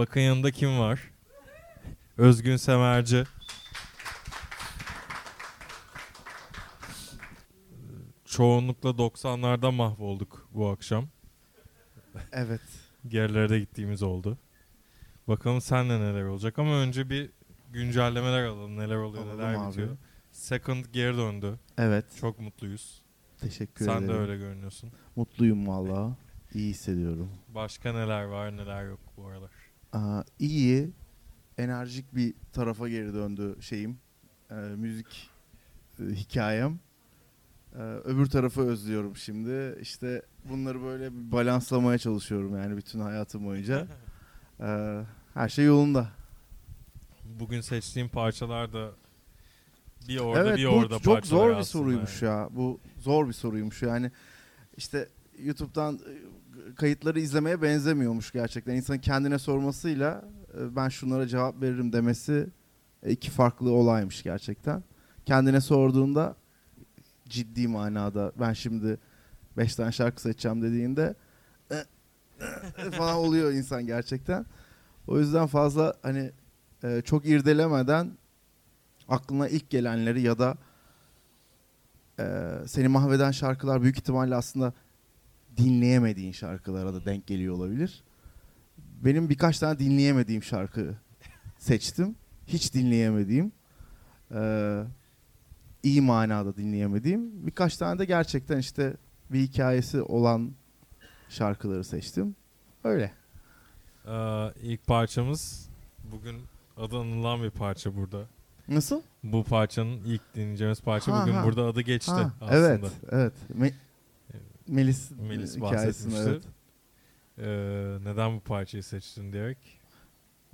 Bakın yanında kim var? Özgün Semerci. Çoğunlukla 90'larda mahvolduk bu akşam. Evet. Gerilerde gittiğimiz oldu. Bakalım senle neler olacak ama önce bir güncellemeler alalım. Neler oluyor, Alalım neler abi. bitiyor. Second geri döndü. Evet. Çok mutluyuz. Teşekkür Sen ederim. de öyle görünüyorsun. Mutluyum valla. İyi hissediyorum. Başka neler var neler yok bu aralar. İyi, enerjik bir tarafa geri döndü şeyim. Ee, müzik e, hikayem. Ee, öbür tarafı özlüyorum şimdi. İşte bunları böyle bir balanslamaya çalışıyorum yani bütün hayatım boyunca. Her şey yolunda. Bugün seçtiğim parçalar da bir orada evet bir bu orada çok parçalar zor bir soruymuş yani. ya. Bu zor bir soruymuş yani. İşte YouTube'dan e, kayıtları izlemeye benzemiyormuş gerçekten. İnsanın kendine sormasıyla e, ben şunlara cevap veririm demesi e, iki farklı olaymış gerçekten. Kendine sorduğunda ciddi manada ben şimdi beş tane şarkı seçeceğim dediğinde e, falan oluyor insan gerçekten. O yüzden fazla hani çok irdelemeden aklına ilk gelenleri ya da seni mahveden şarkılar büyük ihtimalle aslında dinleyemediğin şarkılara da denk geliyor olabilir. Benim birkaç tane dinleyemediğim şarkı seçtim. Hiç dinleyemediğim, e, iyi manada dinleyemediğim. Birkaç tane de gerçekten işte bir hikayesi olan şarkıları seçtim. Öyle. Ee, ilk parçamız bugün adı anılan bir parça burada. Nasıl? Bu parçanın ilk dinleyeceğimiz parça Ha, bugün ha. burada adı geçti Ha, aslında. Evet, evet. Me- Melis, Melis hikayesini bahsetmişti. evet. Ee, neden bu parçayı seçtin diyerek.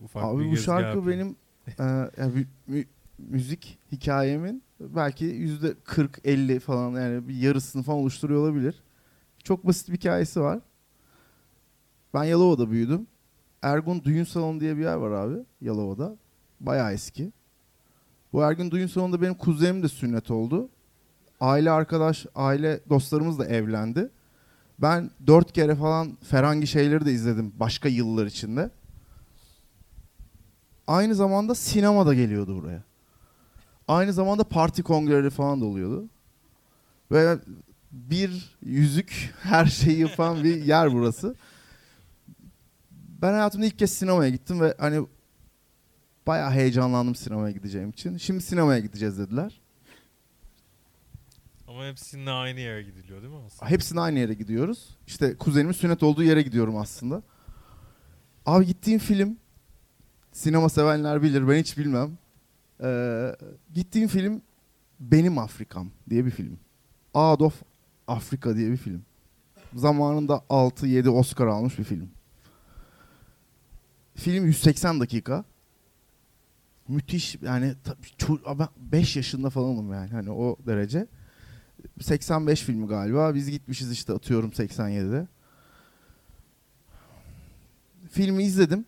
Ufak Abi bu şarkı yapayım. benim e, yani mü- mü- müzik hikayemin belki yüzde 40-50 falan yani bir yarısını falan oluşturuyor olabilir. Çok basit bir hikayesi var. Ben Yalova'da büyüdüm. Ergun Düğün Salonu diye bir yer var abi Yalova'da. Bayağı eski. Bu Ergun Düğün Salonu'nda benim kuzenim de sünnet oldu. Aile arkadaş, aile dostlarımız da evlendi. Ben dört kere falan Ferangi şeyleri de izledim başka yıllar içinde aynı zamanda sinema da geliyordu buraya. Aynı zamanda parti kongreleri falan da oluyordu. Ve bir yüzük her şeyi yapan bir yer burası. Ben hayatımda ilk kez sinemaya gittim ve hani bayağı heyecanlandım sinemaya gideceğim için. Şimdi sinemaya gideceğiz dediler. Ama hepsinin aynı yere gidiliyor değil mi aslında? Hepsine aynı yere gidiyoruz. İşte kuzenimin sünnet olduğu yere gidiyorum aslında. Abi gittiğim film sinema sevenler bilir ben hiç bilmem. Ee, gittiğim film Benim Afrikam diye bir film. Out of Afrika diye bir film. Zamanında 6-7 Oscar almış bir film. Film 180 dakika. Müthiş yani 5 yaşında falanım yani hani o derece. 85 filmi galiba. Biz gitmişiz işte atıyorum 87'de. Filmi izledim.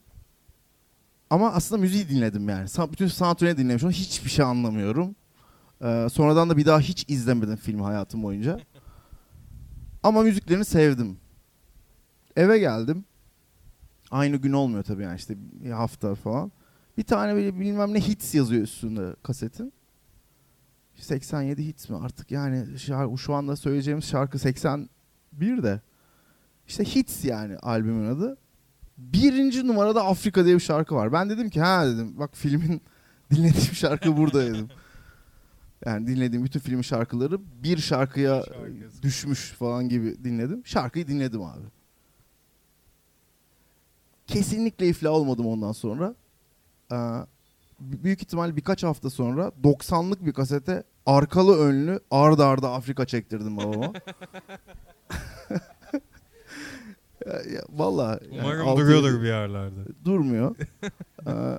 Ama aslında müziği dinledim yani. Bütün soundtrack'ini dinlemişim. Hiçbir şey anlamıyorum. Ee, sonradan da bir daha hiç izlemedim filmi hayatım boyunca. Ama müziklerini sevdim. Eve geldim. Aynı gün olmuyor tabii yani işte bir hafta falan. Bir tane böyle bilmem ne hits yazıyor üstünde kasetin. 87 hits mi artık yani şar- şu anda söyleyeceğimiz şarkı 81 de. İşte hits yani albümün adı. Birinci numarada Afrika diye bir şarkı var. Ben dedim ki ha dedim bak filmin dinlediğim şarkı burada dedim. Yani dinlediğim bütün filmin şarkıları bir şarkıya Şarkısı. düşmüş falan gibi dinledim. Şarkıyı dinledim abi. Kesinlikle iflah olmadım ondan sonra. Ee, büyük ihtimal birkaç hafta sonra 90'lık bir kasete arkalı önlü arda arda Afrika çektirdim babama. ya, ya, vallahi yani Umarım altı- duruyordur bir yerlerde. durmuyor. Ee,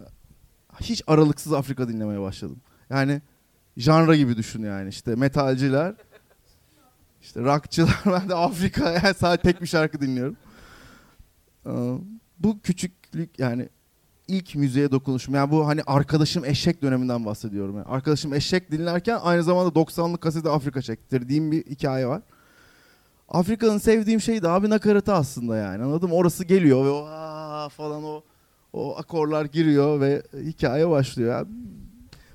hiç aralıksız Afrika dinlemeye başladım. Yani janra gibi düşün yani işte metalciler, işte rockçılar ben de Afrika yani sadece tek bir şarkı dinliyorum. Ee, bu küçüklük yani ilk müziğe dokunuşum. Yani bu hani arkadaşım eşek döneminden bahsediyorum. Yani arkadaşım eşek dinlerken aynı zamanda 90'lık kasete Afrika çektirdiğim bir hikaye var. Afrika'nın sevdiğim şey de abi nakaratı aslında yani anladın mı? Orası geliyor ve o "Aa" falan o o akorlar giriyor ve hikaye başlıyor. Yani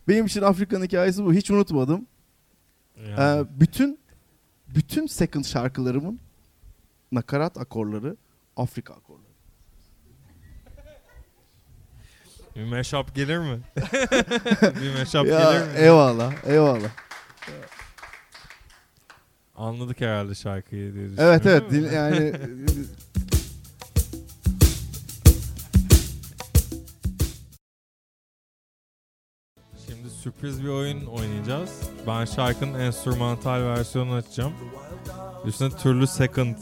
benim için Afrika'nın hikayesi bu. Hiç unutmadım. Yani. Ee, bütün bütün second şarkılarımın nakarat akorları Afrika akorları. Bir mashup gelir mi? bir mashup Ya, gelir mi? eyvallah, eyvallah. Anladık herhalde şarkıyı diye. Evet evet din- yani Şimdi sürpriz bir oyun oynayacağız. Ben şarkının enstrümantal versiyonunu açacağım. Üstüne türlü second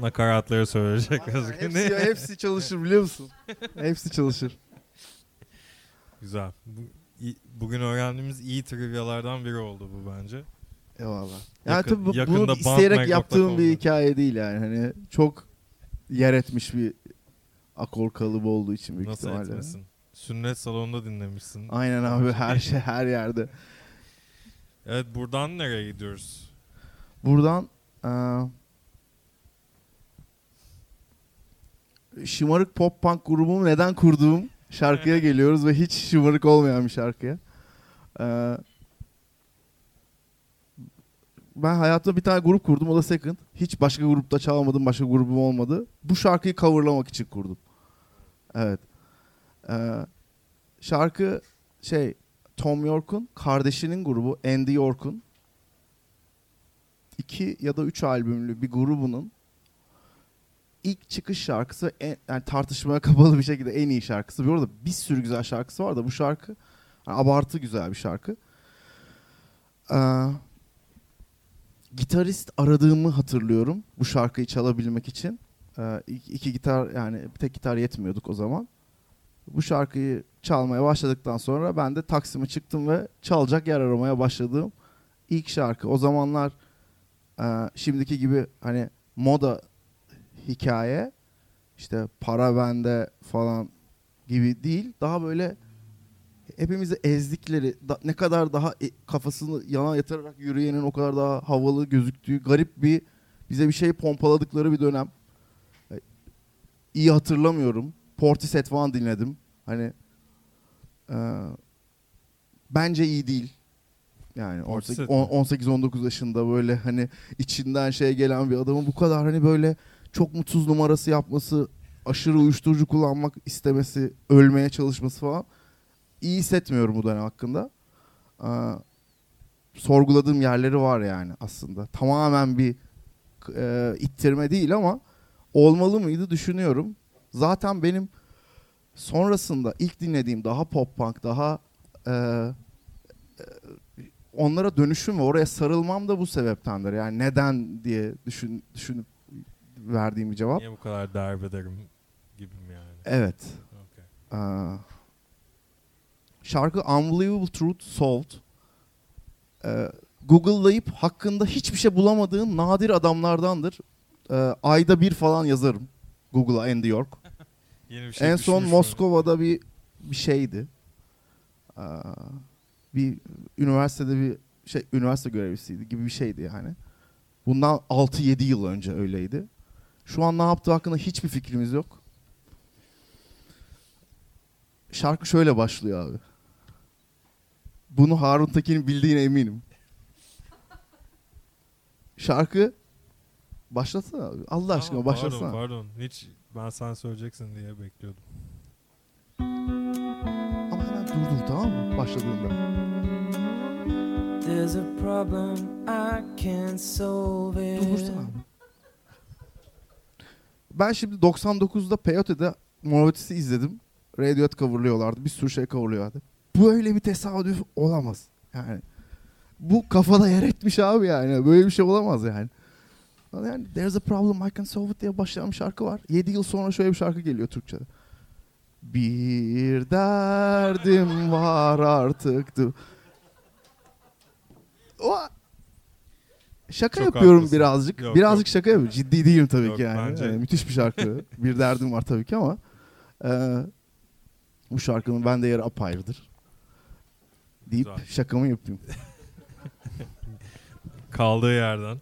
nakaratları söyleyecek hepsi, hepsi çalışır biliyor musun? Hepsi çalışır. Güzel. Bu, bugün öğrendiğimiz iyi trivyalardan biri oldu bu bence. Eyvallah. Yani Yakın- tabii bu- bunu isteyerek yaptığım bir hikaye değil yani. Hani çok yer etmiş bir akor kalıbı olduğu için büyük Nasıl ihtimalle. etmesin? Sünnet salonunda dinlemişsin. Aynen abi her şey her yerde. Evet buradan nereye gidiyoruz? Buradan eee, şımarık pop punk grubumu neden kurduğum şarkıya geliyoruz ve hiç şımarık olmayan bir şarkıya. Eee, ben hayatımda bir tane grup kurdum o da Second. Hiç başka grupta çalmadım, başka grubum olmadı. Bu şarkıyı coverlamak için kurdum. Evet. Eee, şarkı şey Tom York'un kardeşinin grubu Andy York'un iki ya da üç albümlü bir grubunun ilk çıkış şarkısı en, yani tartışmaya kapalı bir şekilde en iyi şarkısı. Bu arada bir sürü güzel şarkısı var da bu şarkı yani abartı güzel bir şarkı. Ee, gitarist aradığımı hatırlıyorum bu şarkıyı çalabilmek için. Ee, iki gitar yani bir tek gitar yetmiyorduk o zaman. Bu şarkıyı çalmaya başladıktan sonra ben de Taksim'e çıktım ve çalacak yer aramaya başladığım ilk şarkı. O zamanlar e, şimdiki gibi hani moda hikaye işte para bende falan gibi değil. Daha böyle hepimizi ezdikleri da- ne kadar daha e- kafasını yana yatırarak yürüyenin o kadar daha havalı gözüktüğü garip bir bize bir şey pompaladıkları bir dönem. E, iyi hatırlamıyorum. Portishead falan dinledim. Hani e, bence iyi değil. Yani Portishead mi? 18-19 yaşında böyle hani içinden şey gelen bir adamın bu kadar hani böyle çok mutsuz numarası yapması, aşırı uyuşturucu kullanmak istemesi, ölmeye çalışması falan iyi hissetmiyorum bu dönem hakkında. Ee, sorguladığım yerleri var yani aslında. Tamamen bir e, ittirme değil ama olmalı mıydı düşünüyorum. Zaten benim sonrasında ilk dinlediğim daha pop punk, daha e, e, onlara dönüşüm ve oraya sarılmam da bu sebeptendir. Yani neden diye düşün, düşünüp verdiğim bir cevap. Niye bu kadar derbederim gibim yani. Evet. Okey. Aa, şarkı Unbelievable Truth Solved. Ee, Google'layıp hakkında hiçbir şey bulamadığın nadir adamlardandır. Ee, ayda bir falan yazarım. Google'a Andy York. Yeni bir şey en son? Moskova'da bir bir şeydi. Aa, bir üniversitede bir şey üniversite görevlisiydi gibi bir şeydi yani. Bundan 6-7 yıl önce öyleydi. Şu an ne yaptığı hakkında hiçbir fikrimiz yok. Şarkı şöyle başlıyor abi. Bunu Harun Tekin'in bildiğine eminim. Şarkı başlasana abi. Allah aşkına Tamam, başlasana. Pardon pardon. Hiç ben sen söyleyeceksin diye bekliyordum. Ama hemen durdur tamam mı? Başladığında. There's a problem I can't solve it. Durdursana abi. Ben şimdi 99'da Peyote'de Mor ve Ötesi izledim. Radiohead coverlıyorlardı. Bir sürü şey coverlıyorlardı. Bu öyle bir tesadüf olamaz. Yani bu kafada yer etmiş abi yani. Böyle bir şey olamaz yani. Yani There's a problem I can solve it diye başlayan bir şarkı var. 7 yıl sonra şöyle bir şarkı geliyor Türkçe'de. Bir derdim var artık. O Şaka Çok yapıyorum haklısın. birazcık. Yok, birazcık yok. şaka yapıyorum. Ciddi değilim tabii yok, ki yani. Bence... yani. Müthiş bir şarkı. bir derdim var tabii ki ama e, bu şarkının bende yeri apayrıdır. Deyip Güzel. şakamı yapayım. Kaldığı yerden.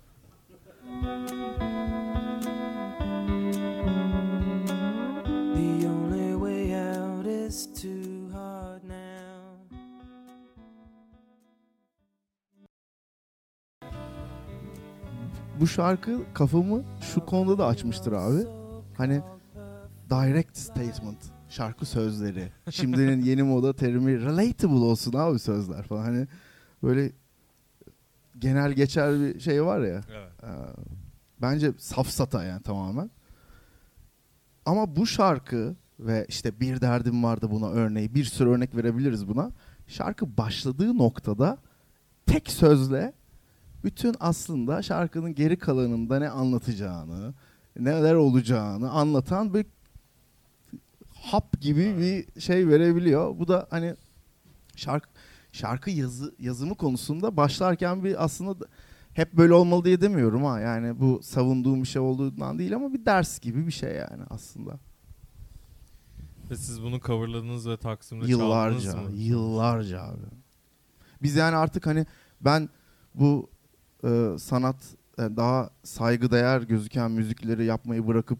The only way out is to bu şarkı kafamı şu konuda da açmıştır abi. Hani direct statement şarkı sözleri. Şimdinin yeni moda terimi relatable olsun abi sözler falan. Hani böyle genel geçer bir şey var ya. Evet. Ee, bence safsata yani tamamen. Ama bu şarkı ve işte bir derdim vardı buna örneği bir sürü örnek verebiliriz buna. Şarkı başladığı noktada tek sözle bütün aslında şarkının geri kalanında ne anlatacağını, neler olacağını anlatan bir hap gibi bir şey verebiliyor. Bu da hani şarkı şarkı yazı yazımı konusunda başlarken bir aslında da- hep böyle olmalı diye demiyorum ha. Yani bu savunduğum bir şey olduğundan değil ama bir ders gibi bir şey yani aslında. Ve siz bunu coverladınız ve Taksim'de Yıllarca, çaldınız mı? yıllarca abi. Biz yani artık hani ben bu e, sanat e, daha saygıdeğer gözüken müzikleri yapmayı bırakıp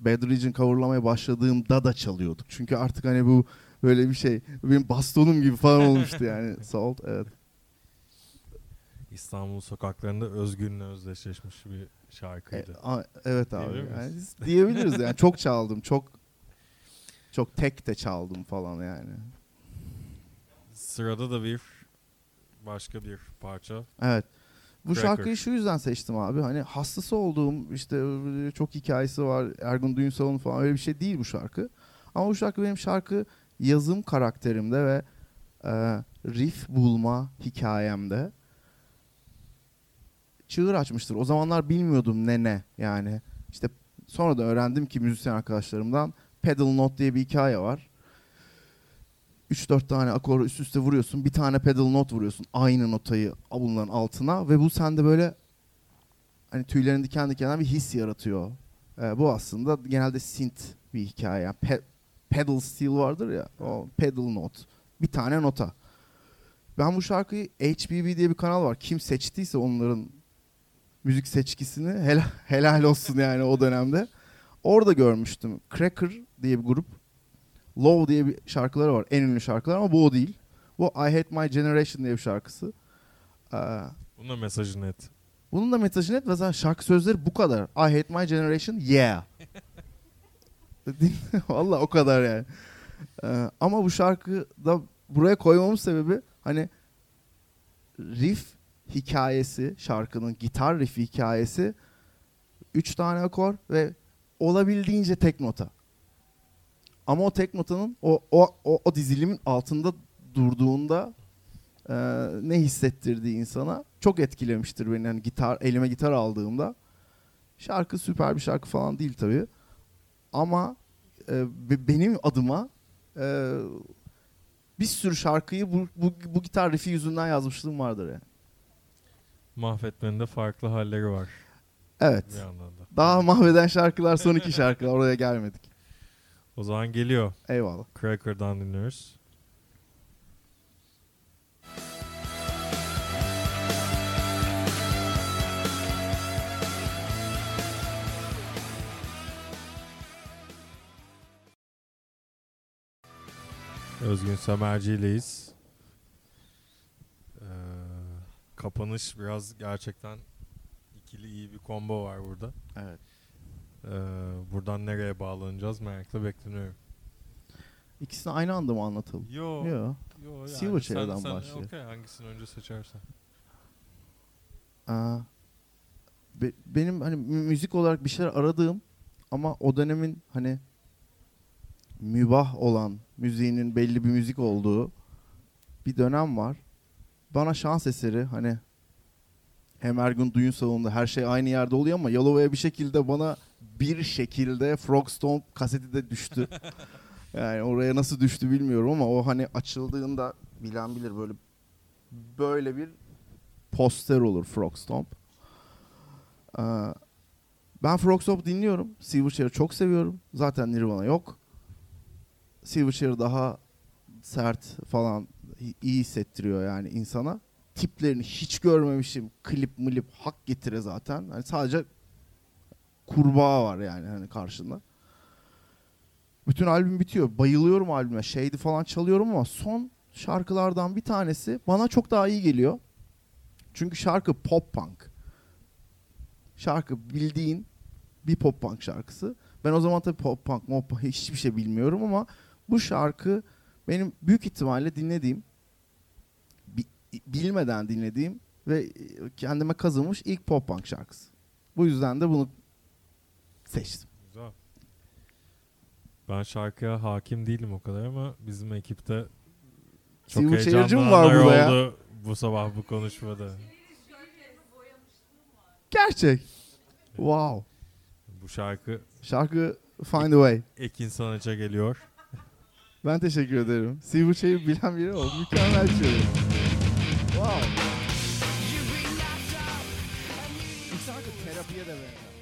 Bad Religion coverlamaya başladığımda da çalıyorduk. Çünkü artık hani bu böyle bir şey benim bastonum gibi falan olmuştu yani. Salt evet. İstanbul sokaklarında özgünle özdeşleşmiş bir E, şarkıydı. a- evet abi. Yani diyebiliriz yani çok çaldım. Çok çok tek de çaldım falan yani. Sırada da bir başka bir parça. Evet. Bu Cracker. şarkıyı şu yüzden seçtim abi. Hani hastası olduğum işte çok hikayesi var. Ergun Düğünsal'ın falan öyle bir şey değil bu şarkı. Ama bu şarkı benim şarkı yazım karakterimde ve e, riff bulma hikayemde çığır açmıştır. O zamanlar bilmiyordum ne ne yani. İşte sonra da öğrendim ki müzisyen arkadaşlarımdan pedal note diye bir hikaye var. 3-4 tane akor üst üste vuruyorsun. Bir tane pedal note vuruyorsun. Aynı notayı bunların altına ve bu sende böyle hani tüylerin diken diken bir his yaratıyor. Ee, bu aslında genelde synth bir hikaye. Yani pe- pedal steel vardır ya. O pedal note. Bir tane nota. Ben bu şarkıyı HBB diye bir kanal var. Kim seçtiyse onların müzik seçkisini helal, helal olsun yani o dönemde. Orada görmüştüm. Cracker diye bir grup. Love diye bir şarkıları var. En ünlü şarkılar ama bu o değil. Bu I Hate My Generation diye bir şarkısı. Ee, Bunun da mesajı net. bunun da mesajı net ve zaten şarkı sözleri bu kadar. I Hate My Generation, yeah. Valla o kadar yani. Ee, ama bu şarkı da buraya koymamın sebebi hani riff hikayesi, şarkının gitar riff hikayesi üç tane akor ve olabildiğince tek nota. Ama o tek notanın o, o, o, o dizilimin altında durduğunda e, ne hissettirdiği insana çok etkilemiştir beni. Yani gitar elime gitar aldığımda şarkı süper bir şarkı falan değil tabii. Ama e, be- benim adıma e, bir sürü şarkıyı bu, bu, bu gitar riffi yüzünden yazmışlığım vardır yani. Mahvetmenin de farklı halleri var Evet. bir yandan da. Daha mahveden şarkılar son iki şarkı. Oraya gelmedik. O zaman geliyor. Eyvallah. Cracker'dan dinliyoruz. Özgün Semerci'yleyiz. Ee, kapanış biraz gerçekten ikili iyi bir combo var burada. Evet. Ee, buradan nereye bağlanacağız merakla bekleniyorum. İkisini aynı anda mı anlatalım? Yo. Yok. Yo yani sen, başlıyor. Okey hangisini önce seçersen. Aa, be- benim hani mü- müzik olarak bir şeyler aradığım ama o dönemin hani mübah olan müziğinin belli bir müzik olduğu bir dönem var. Bana şans eseri hani hem Ergun Duyun salonunda her şey aynı yerde oluyor ama Yalova'ya bir şekilde bana bir şekilde Frogstomp kaseti de düştü. yani oraya nasıl düştü bilmiyorum ama o hani açıldığında bilen bilir böyle böyle bir poster olur Frogstomp. Ee, ben Frogstomp dinliyorum. Silverchair'ı çok seviyorum. Zaten Nirvana yok. Silverchair daha sert falan iyi hissettiriyor yani insana. Tiplerini hiç görmemişim. Klip milip hak getire zaten. Hani sadece kurbağa var yani hani karşında. Bütün albüm bitiyor. Bayılıyorum albüme. Şeydi falan çalıyorum ama son şarkılardan bir tanesi bana çok daha iyi geliyor. Çünkü şarkı pop punk. şarkı bildiğin bir pop punk şarkısı. Ben o zaman tabii pop punk, pop punk hiçbir şey bilmiyorum ama bu şarkı benim büyük ihtimalle dinlediğim bi- bilmeden dinlediğim ve kendime kazınmış ilk pop punk şarkısı. Bu yüzden de bunu seçtim. Güzel. Ben şarkıya hakim değilim o kadar ama bizim ekipte çok Çayırcı mı var heyecanlananlar burada ya? oldu bu sabah bu konuşmada. Gerçek. Wow. Bu şarkı Şarkı Find a Way. Ekin Sanat'a geliyor. Ben teşekkür ederim. Silver Çayır bilen biri oldu. Mükemmel şey. Wow. Bu şarkı terapiye de benzer.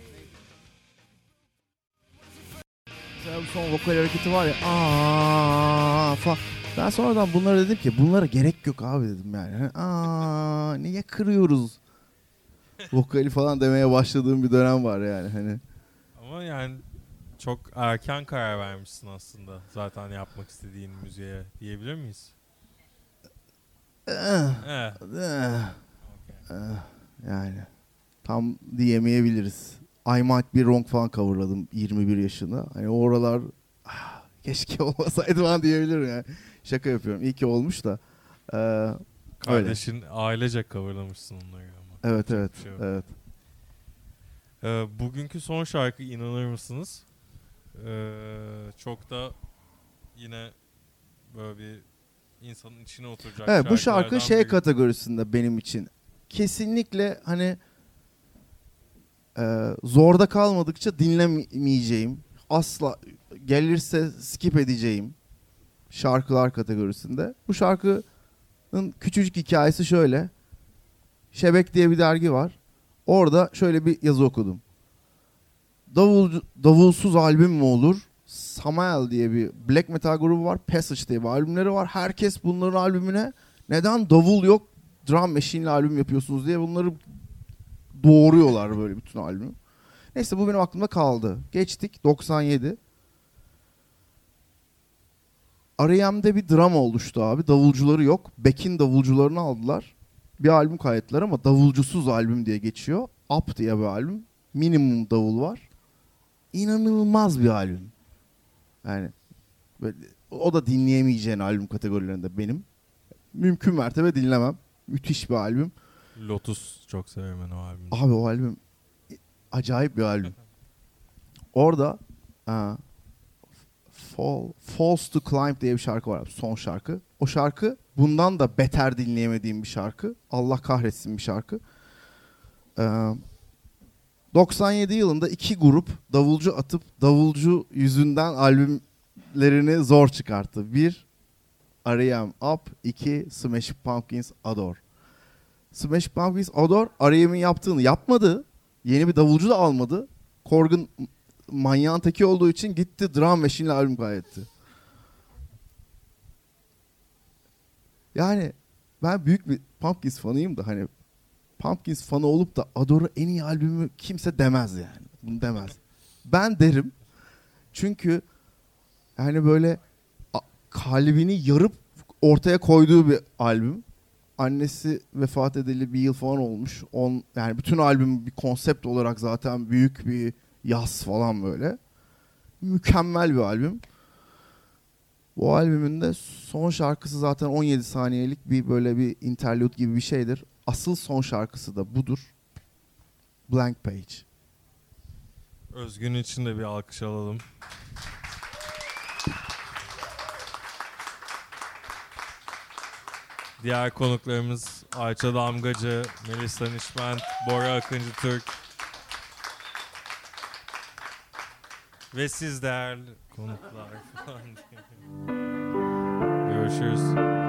Mesela bu son vokal hareketi var ya. Aa falan. Ben sonradan bunlara dedim ki bunlara gerek yok abi dedim yani. Hani, Aa niye kırıyoruz? Vokali falan demeye başladığım bir dönem var yani hani. Ama yani çok erken karar vermişsin aslında. Zaten yapmak istediğin müziğe diyebilir miyiz? Eh, Eh. eh. okey. Eh, yani tam diyemeyebiliriz. I Might Be Wrong falan coverladım 21 yaşında. Hani o oralar ah, keşke olmasaydı falan diyebilirim yani. Şaka yapıyorum. İyi ki olmuş da. Ee, öyle. Kardeşin ailecek coverlamışsın onları ama. Evet Yapacak evet. bir şey yok. evet. Ee, bugünkü son şarkı inanır mısınız? Ee, çok da yine böyle bir insanın içine oturacak Evet bu şarkı şey biri. kategorisinde benim için. Kesinlikle hani e, zorda kalmadıkça dinlemeyeceğim. Asla gelirse skip edeceğim şarkılar kategorisinde. Bu şarkının küçücük hikayesi şöyle. Şebek diye bir dergi var. Orada şöyle bir yazı okudum. Davul, davulsuz albüm mü olur? Samael diye bir black metal grubu var. Passage diye bir albümleri var. Herkes bunların albümüne neden davul yok drum machine ile albüm yapıyorsunuz diye bunları doğuruyorlar böyle bütün albümü. Neyse bu benim aklımda kaldı. Geçtik 97. R.E.M'de bir drama oluştu abi. Davulcuları yok. Beck'in davulcularını aldılar. Bir albüm kayıtlar ama davulcusuz albüm diye geçiyor. Up diye bir albüm. Minimum davul var. İnanılmaz bir albüm. Yani böyle, o da dinleyemeyeceğin albüm kategorilerinde benim. Mümkün mertebe dinlemem. Müthiş bir albüm. Lotus çok severim ben o albümü. Abi o albüm acayip bir albüm. Orada aa, Fall, Falls to Climb diye bir şarkı var. abi, Son şarkı. O şarkı bundan da beter dinleyemediğim bir şarkı. Allah kahretsin bir şarkı. Ee, 97 yılında iki grup davulcu atıp davulcu yüzünden albümlerini zor çıkarttı. Bir R.E.M. Up, iki Smashing Pumpkins Adore. Smash Pumpkins Adore R.E.M'in yaptığını yapmadı. Yeni bir davulcu da almadı. Korgun manyağın teki olduğu için gitti drum machine'le albüm kaydetti. Yani ben büyük bir Pumpkins fanıyım da hani Pumpkins fanı olup da Adore'u en iyi albümü kimse demez yani. Bunu demez. Ben derim. Çünkü yani böyle kalbini yarıp ortaya koyduğu bir albüm. Annesi vefat edeli bir yıl falan olmuş. On, yani bütün albüm bir konsept olarak zaten büyük bir yaz falan böyle. Mükemmel bir albüm. Bu albümün de son şarkısı zaten 17 saniyelik bir böyle bir interlude gibi bir şeydir. Asıl son şarkısı da budur. Blank Page. Özgün için de bir alkış alalım. Diğer konuklarımız Ayça Damgacı, Melisa Nişment, Bora Akıncı Türk. Ve siz değerli konuklar falan. Görüşürüz.